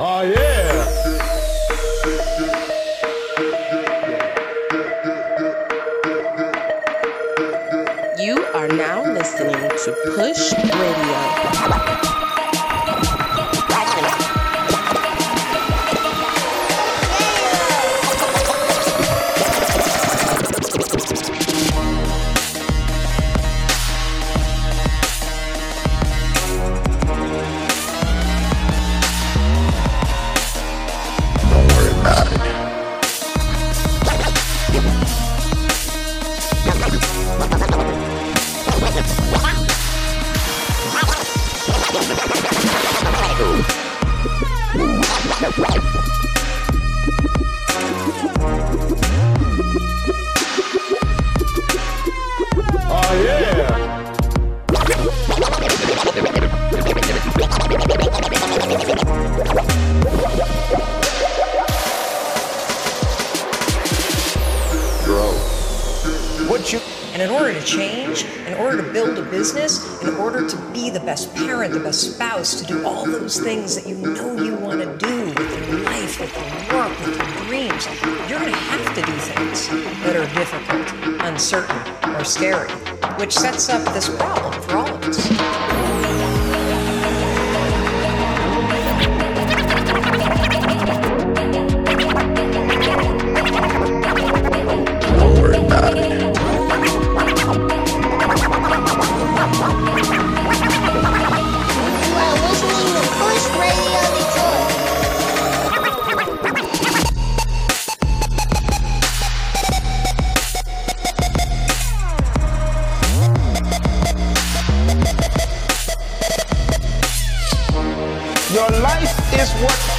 Oh yeah. You are now listening to Push Radio. Change, in order to build a business, in order to be the best parent, the best spouse, to do all those things that you know you want to do with your life, with your work, with your dreams, you're going to have to do things that are difficult, uncertain, or scary, which sets up this problem for all of us.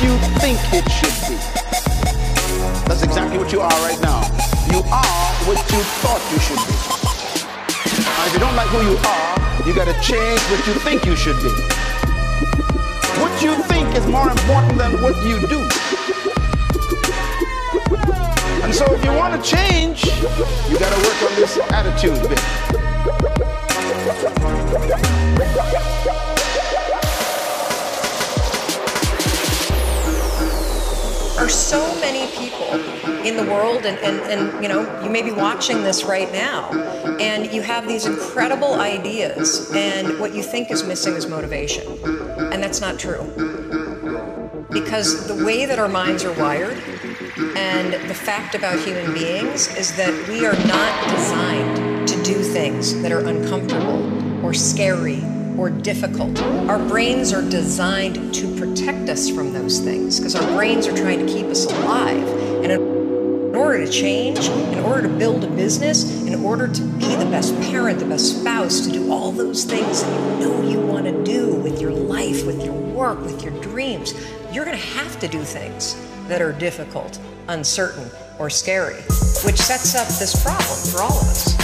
You think it should be. That's exactly what you are right now. You are what you thought you should be. If you don't like who you are, you gotta change what you think you should be. What you think is more important than what you do. And so if you want to change, you gotta work on this attitude bit. In the world and, and, and you know you may be watching this right now and you have these incredible ideas and what you think is missing is motivation and that's not true because the way that our minds are wired and the fact about human beings is that we are not designed to do things that are uncomfortable or scary or difficult. Our brains are designed to protect us from those things because our brains are trying to keep us alive. And in order to change, in order to build a business, in order to be the best parent, the best spouse, to do all those things that you know you want to do with your life, with your work, with your dreams, you're going to have to do things that are difficult, uncertain, or scary, which sets up this problem for all of us.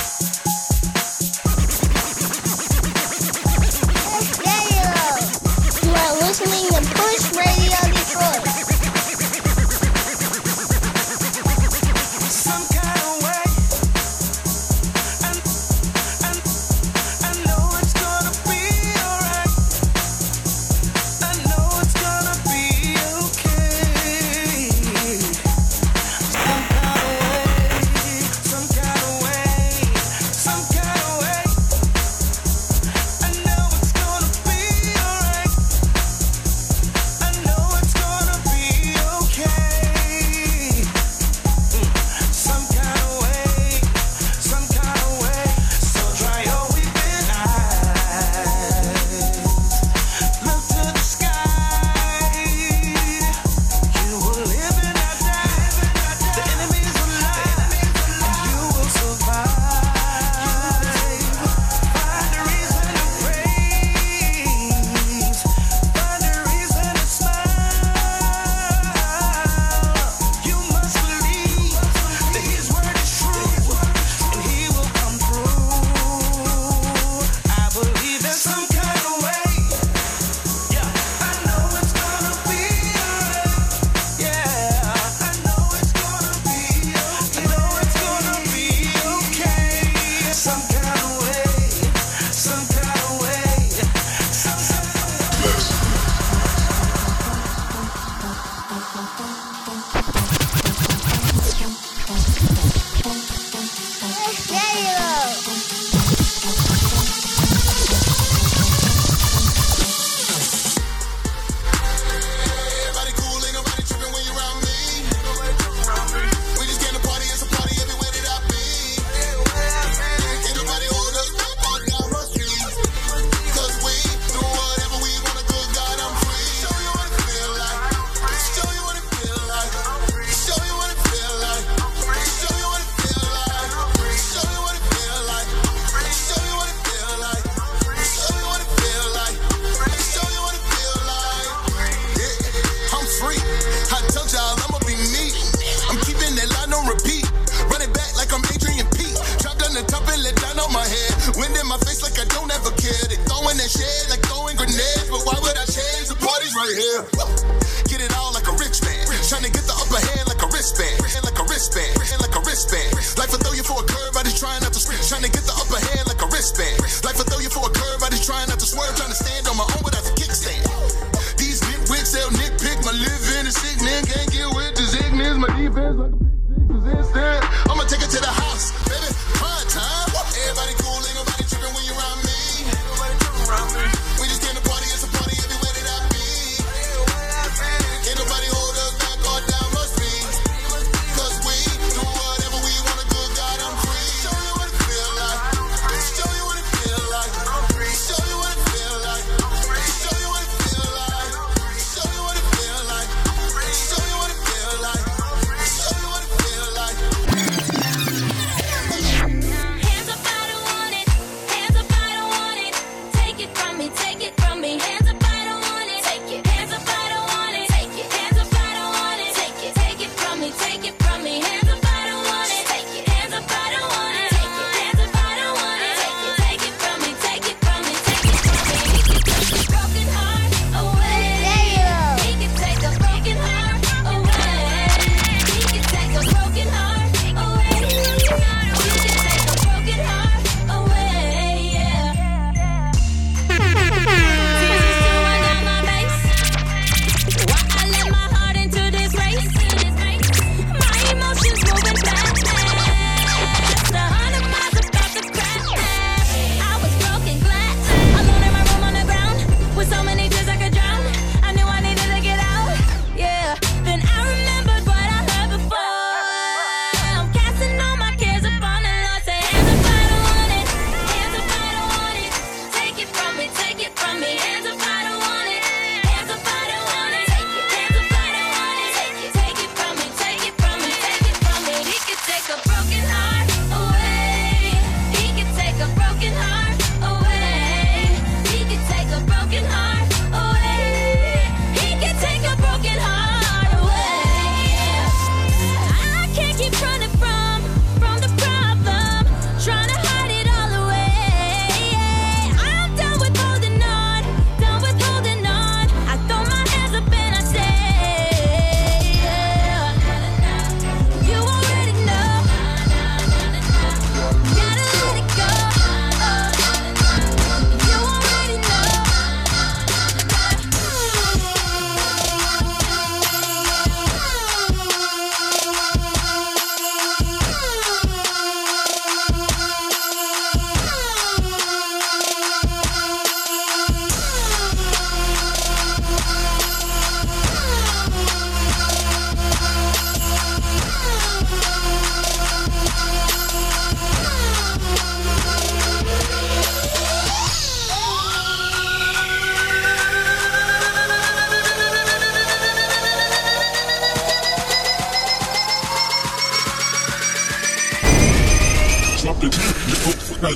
Right.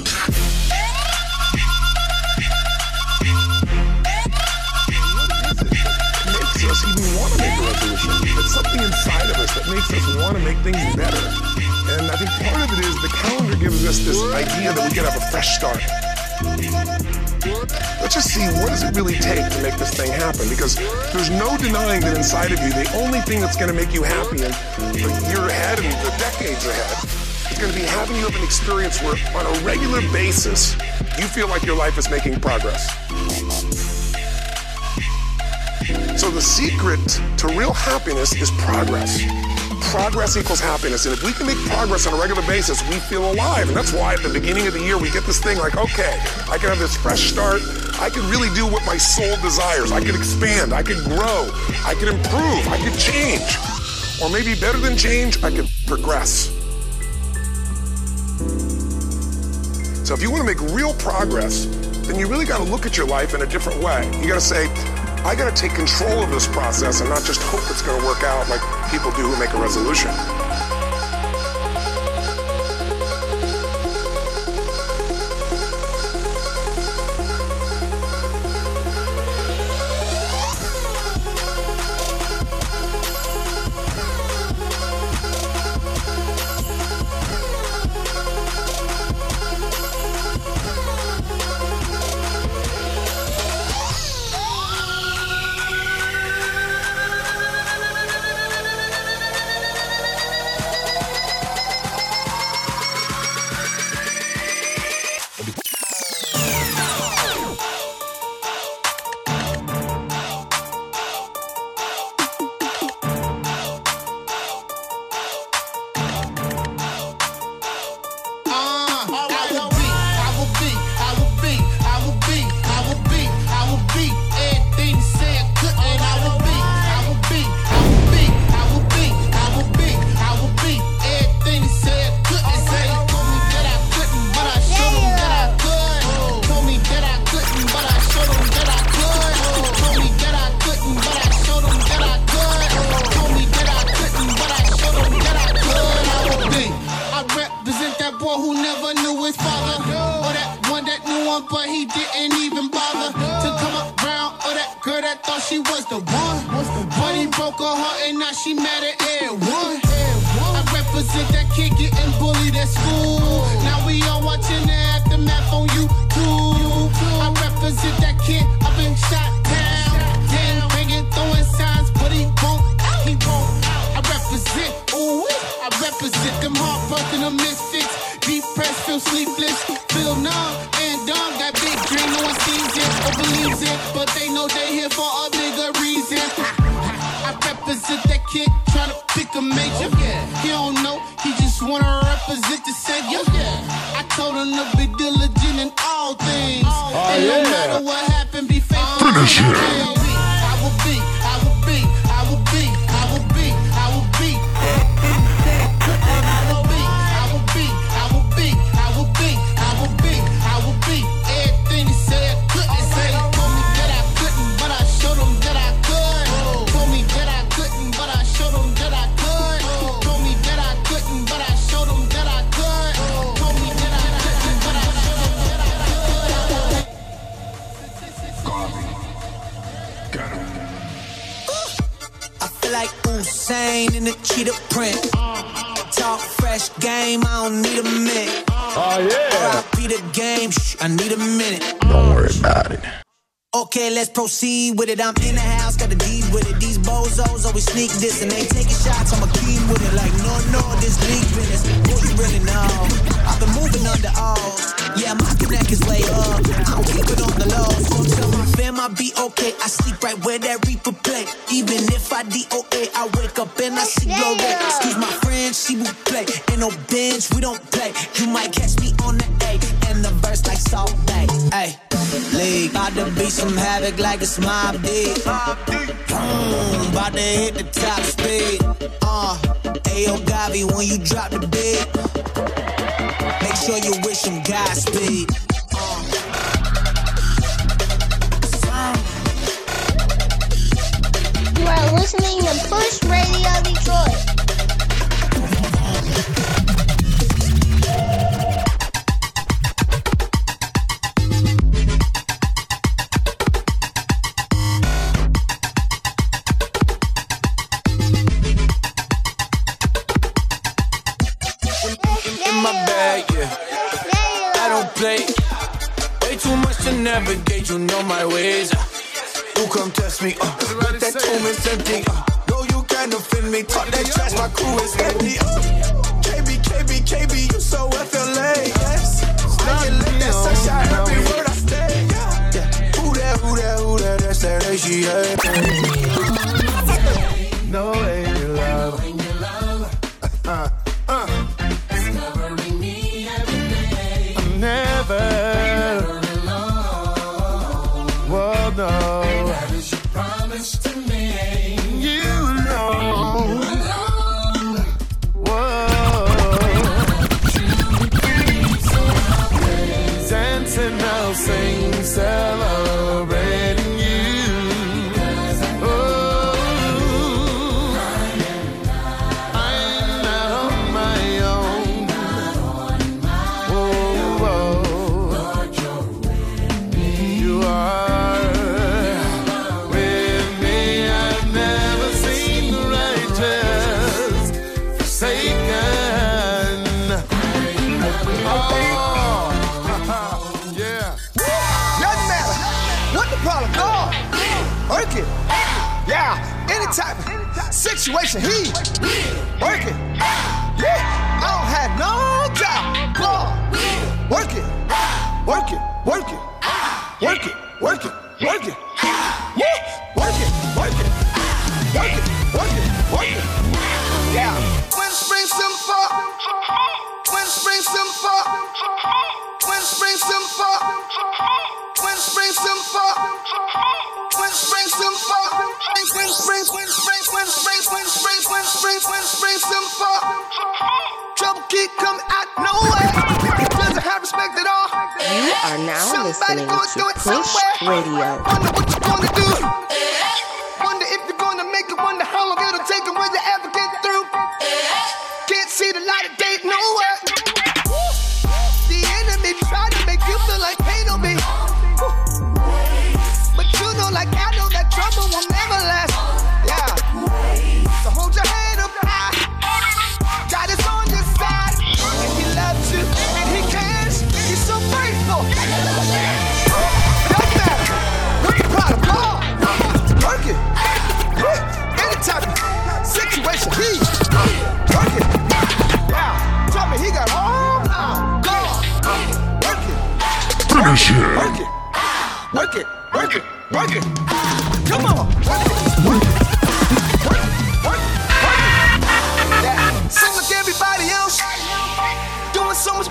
us even want to make a revolution. It's something inside of us that makes us want to make things better. And I think part of it is the calendar gives us this idea that we can have a fresh start. Let's just see what does it really take to make this thing happen because there's no denying that inside of you, the only thing that's going to make you happy in the year ahead and the decades ahead going to be having you have an experience where, on a regular basis, you feel like your life is making progress. So, the secret to real happiness is progress. Progress equals happiness. And if we can make progress on a regular basis, we feel alive. And that's why at the beginning of the year, we get this thing like, okay, I can have this fresh start. I can really do what my soul desires. I can expand. I can grow. I can improve. I can change. Or maybe better than change, I can progress. So if you want to make real progress, then you really got to look at your life in a different way. You got to say, I got to take control of this process and not just hope it's going to work out like people do who make a resolution. Now she mad at everyone. I represent that kid getting bullied at school. Now we all watching the aftermath on YouTube. I represent that kid up in shot town. Gang banging, throwing signs, but he won't. He won't. I represent, ooh, I represent them heartbroken, them misfits. Depressed, feel sleepless, feel numb and dumb. Got big dream, no one sees it or believes it, but they know they here for told him to be diligent in all things. Oh, and no matter what happened, be faithful. Finish in him. Okay, let's proceed with it. I'm in the house, got the deed with it. These bozos always sneak this and they taking shots. I'ma keep with it. Like, no, no, this league business. Who you really know? I've been moving under O's. Yeah, my connect is way up. I don't keep it on the low. So tell my fam I'll be okay. I sleep right where that reaper play. Even if I DOA, I wake up and I see glory. Excuse my French, she will play. Ain't no bench, we don't play. You might catch me on the A About to be some havoc like it's my beat. About to hit the top speed. Uh, Ayo Gavi when you drop the beat. Make sure you wish him Godspeed. You are listening to Push Radio Detroit. Know my ways. You come test me, uh, but that tomb is empty. Uh, no, you can't offend me. Talk that trash, my crew is empty. situation. He working. I don't have no doubt. Working, working, working. listening to Push Radio.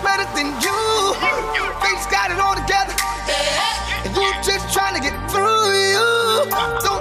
better than you. Fate's got it all together. And you just trying to get through you. Don't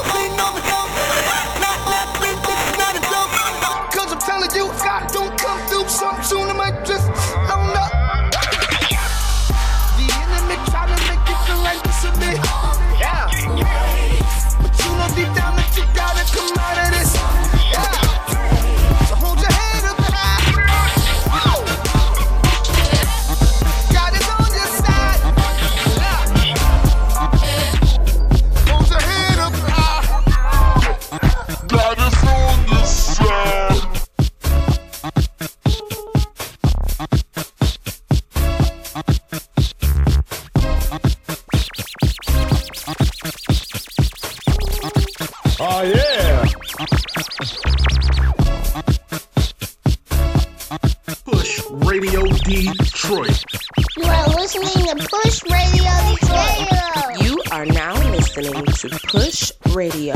Detroit. You are listening to Push Radio Detroit. You are now listening to Push Radio.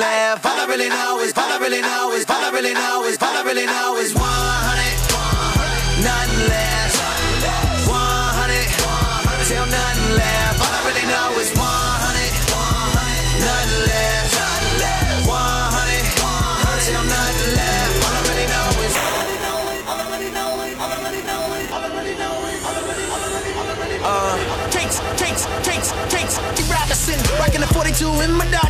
and. All I really know is, all I really know is, all I really know is, all I really know is 100, nothing less. 100, till nothing left. All I really know is 100, nothing less. 100, till nothing left. All I really know is. Uh, cakes, cakes, cakes, cakes, keep Robinson, rocking the 42 in my dog.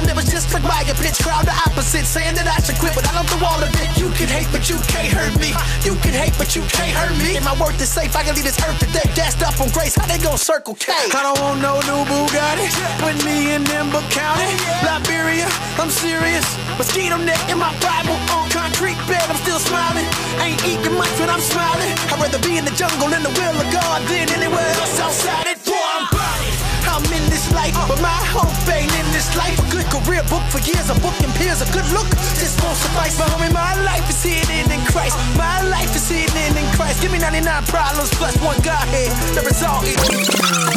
Gripping that was just like Wire pitch. Crowd the opposite, saying that I should quit, but I love the wall of it. You can hate, but you can't hurt me. You can hate, but you can't hurt me. If my worth is safe, I can leave this earth today. Gassed up on grace, how they gon' circle K? I don't want no new Bugatti. Put me in Nimba County, oh, Liberia. I'm serious. Mosquito net in my Bible on concrete bed. I'm still smiling. Ain't eating much when I'm smiling. I'd rather be in the jungle in the will of God than anywhere else outside it. Boy, I'm body. I'm in this life, but my hope ain't in this life. A good career book for years, a book and peers, a good look. This won't suffice, but homie, my life is hidden in Christ. My life is hidden in Christ. Give me 99 problems plus one Godhead. The result is.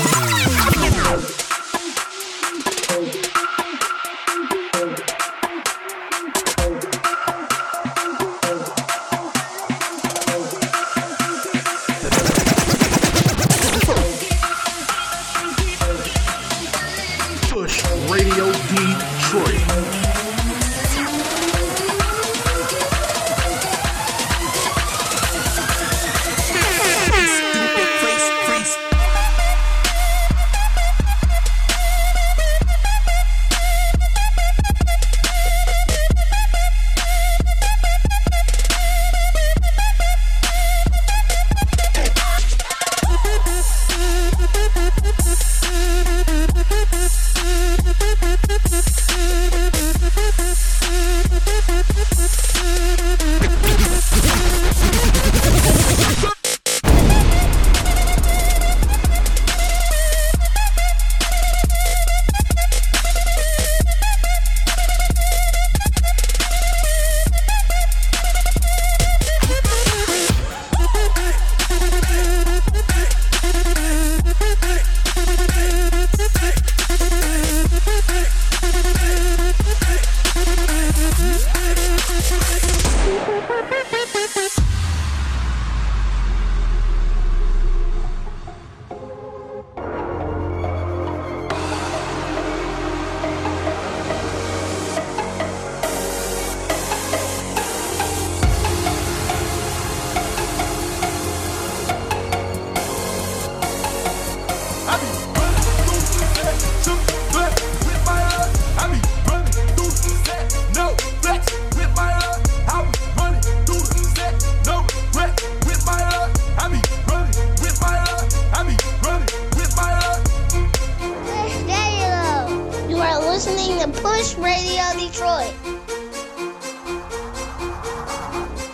Listening to Push Radio Detroit.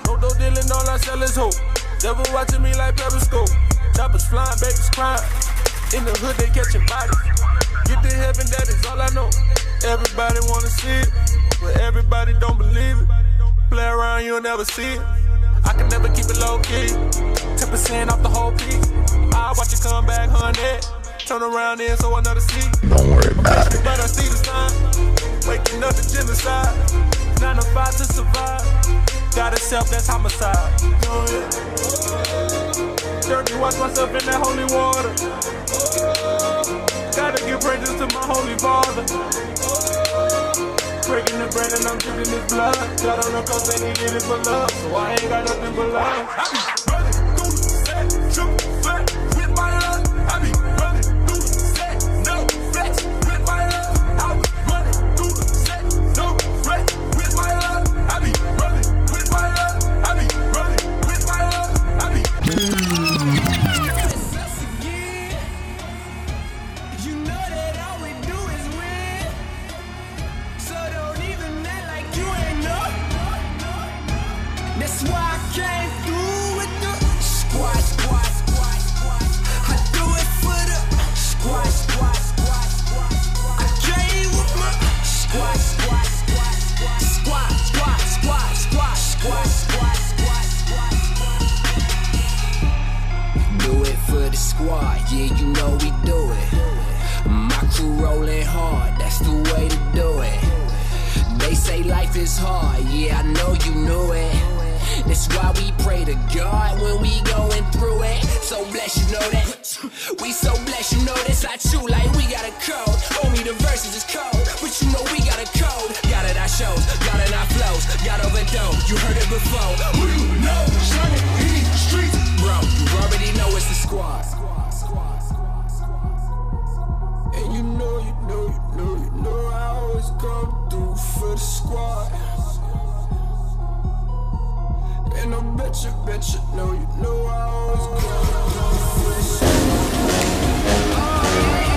No Rodo dealing, all I sell is hope. Devil watching me like periscope. Choppers flying, babies crying. In the hood, they catching bodies. Get to heaven, that is all I know. Everybody wanna see it, but everybody don't believe it. Play around, you'll never see it. I can never keep it low key. 10% off the whole piece. I watch you come back, honey. Turn around in so another see. Don't worry about it. But I see the sign. Waking up to genocide. Nine to five to survive. Got itself, that's homicide. Dirty, wash myself in that holy water. Gotta give praises to my holy father. Breaking the bread and I'm drinking this blood. God on the coast and he did it for love. So I ain't got nothing but love. I be running through the set, triple That's why we pray to God when we going through it. So blessed, you know that. We so blessed, you know this. I chew Like we got a code. Only the verses is cold, but you know we got a code. Got it I shows, got it I flows, got overdose. You heard it before. Who you know? Shining in the streets, bro. You already know it's the squad. And you know, you know, you know, you know I always come through for the squad. Ain't no bitch, you bitch, you know, you know I always come. Oh, yeah.